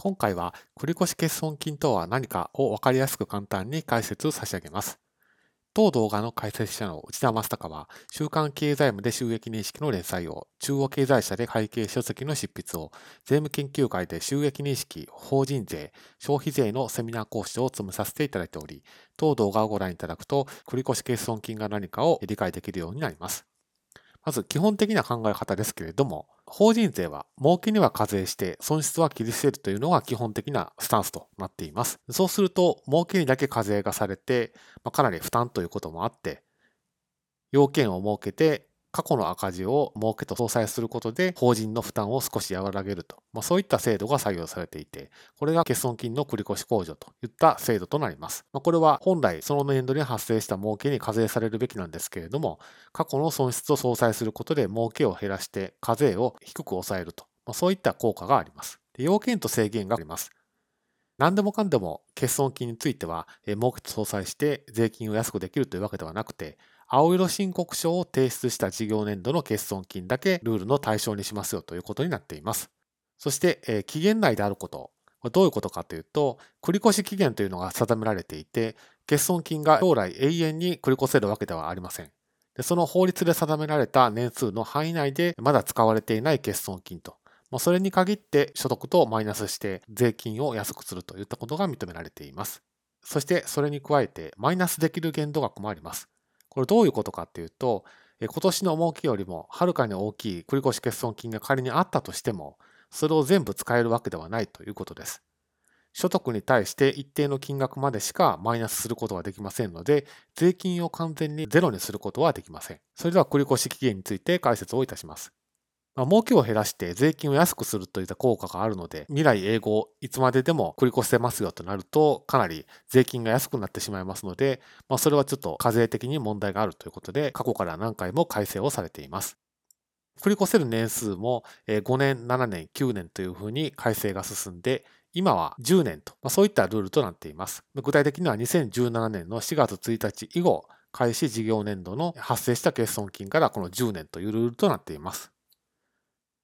今回は繰越欠損金とは何かを分かりやすく簡単に解説を差し上げます。当動画の解説者の内田正孝は、週刊経済部で収益認識の連載を、中央経済社で会計書籍の執筆を、税務研究会で収益認識、法人税、消費税のセミナー講師を務めさせていただいており、当動画をご覧いただくと、繰越欠損金が何かを理解できるようになります。まず基本的な考え方ですけれども、法人税は儲けには課税して損失は切り捨てるというのが基本的なスタンスとなっています。そうすると、儲けにだけ課税がされて、まあ、かなり負担ということもあって、要件を設けて過去の赤字を儲けと相殺することで法人の負担を少し和らげると、まあ、そういった制度が採用されていて、これが欠損金の繰越控除といった制度となります。まあ、これは本来その年度に発生した儲けに課税されるべきなんですけれども、過去の損失を相殺することで儲けを減らして課税を低く抑えると、まあ、そういった効果があります。要件と制限があります。何でもかんでも欠損金については、え儲けと相殺して税金を安くできるというわけではなくて、青色申告書を提出した事業年度の欠損金だけルールの対象にしますよということになっています。そして、えー、期限内であること。どういうことかというと、繰越期限というのが定められていて、欠損金が将来永遠に繰り越せるわけではありません。でその法律で定められた年数の範囲内でまだ使われていない欠損金と、まあ、それに限って所得とマイナスして税金を安くするといったことが認められています。そしてそれに加えてマイナスできる限度額もあります。これどういうことかっていうと、今年の儲けよりもはるかに大きい繰越欠損金が仮にあったとしても、それを全部使えるわけではないということです。所得に対して一定の金額までしかマイナスすることはできませんので、税金を完全にゼロにすることはできません。それでは繰越期限について解説をいたします。まあ、儲けを減らして税金を安くするといった効果があるので、未来英語いつまででも繰り越せますよとなると、かなり税金が安くなってしまいますので、まあ、それはちょっと課税的に問題があるということで、過去から何回も改正をされています。繰り越せる年数も5年、7年、9年というふうに改正が進んで、今は10年と、まあ、そういったルールとなっています。具体的には2017年の4月1日以後、開始事業年度の発生した欠損金からこの10年というルールとなっています。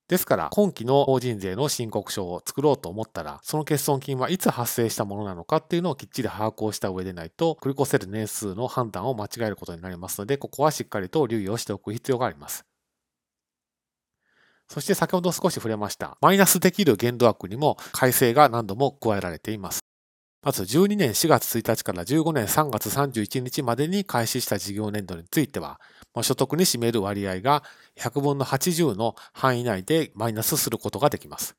ですから、今期の法人税の申告書を作ろうと思ったら、その欠損金はいつ発生したものなのかっていうのをきっちり把握をした上でないと、繰り越せる年数の判断を間違えることになりますので、ここはしっかりと留意をしておく必要があります。そして先ほど少し触れました、マイナスできる限度額にも改正が何度も加えられています。まず12年4月1日から15年3月31日までに開始した事業年度については、所得に占める割合が100分の80の範囲内でマイナスすることができます。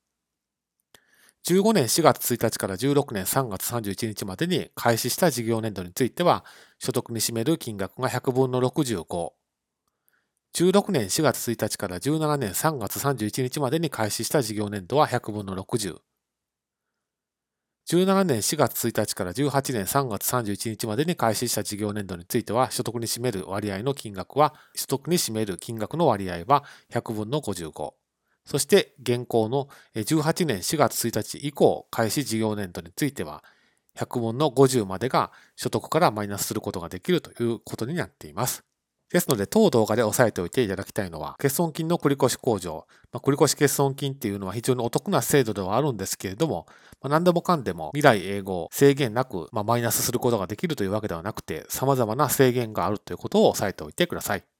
15年4月1日から16年3月31日までに開始した事業年度については、所得に占める金額が100分の65。16年4月1日から17年3月31日までに開始した事業年度は100分の60。17年4月1日から18年3月31日までに開始した事業年度については、所得に占める割合の金額は、所得に占める金額の割合は100分の55。そして、現行の18年4月1日以降開始事業年度については、100分の50までが所得からマイナスすることができるということになっています。ですので、当動画で押さえておいていただきたいのは、欠損金の繰越控除。まあ、繰越欠損金っていうのは非常にお得な制度ではあるんですけれども、まあ、何でもかんでも未来永劫制限なく、まあ、マイナスすることができるというわけではなくて、様々な制限があるということを押さえておいてください。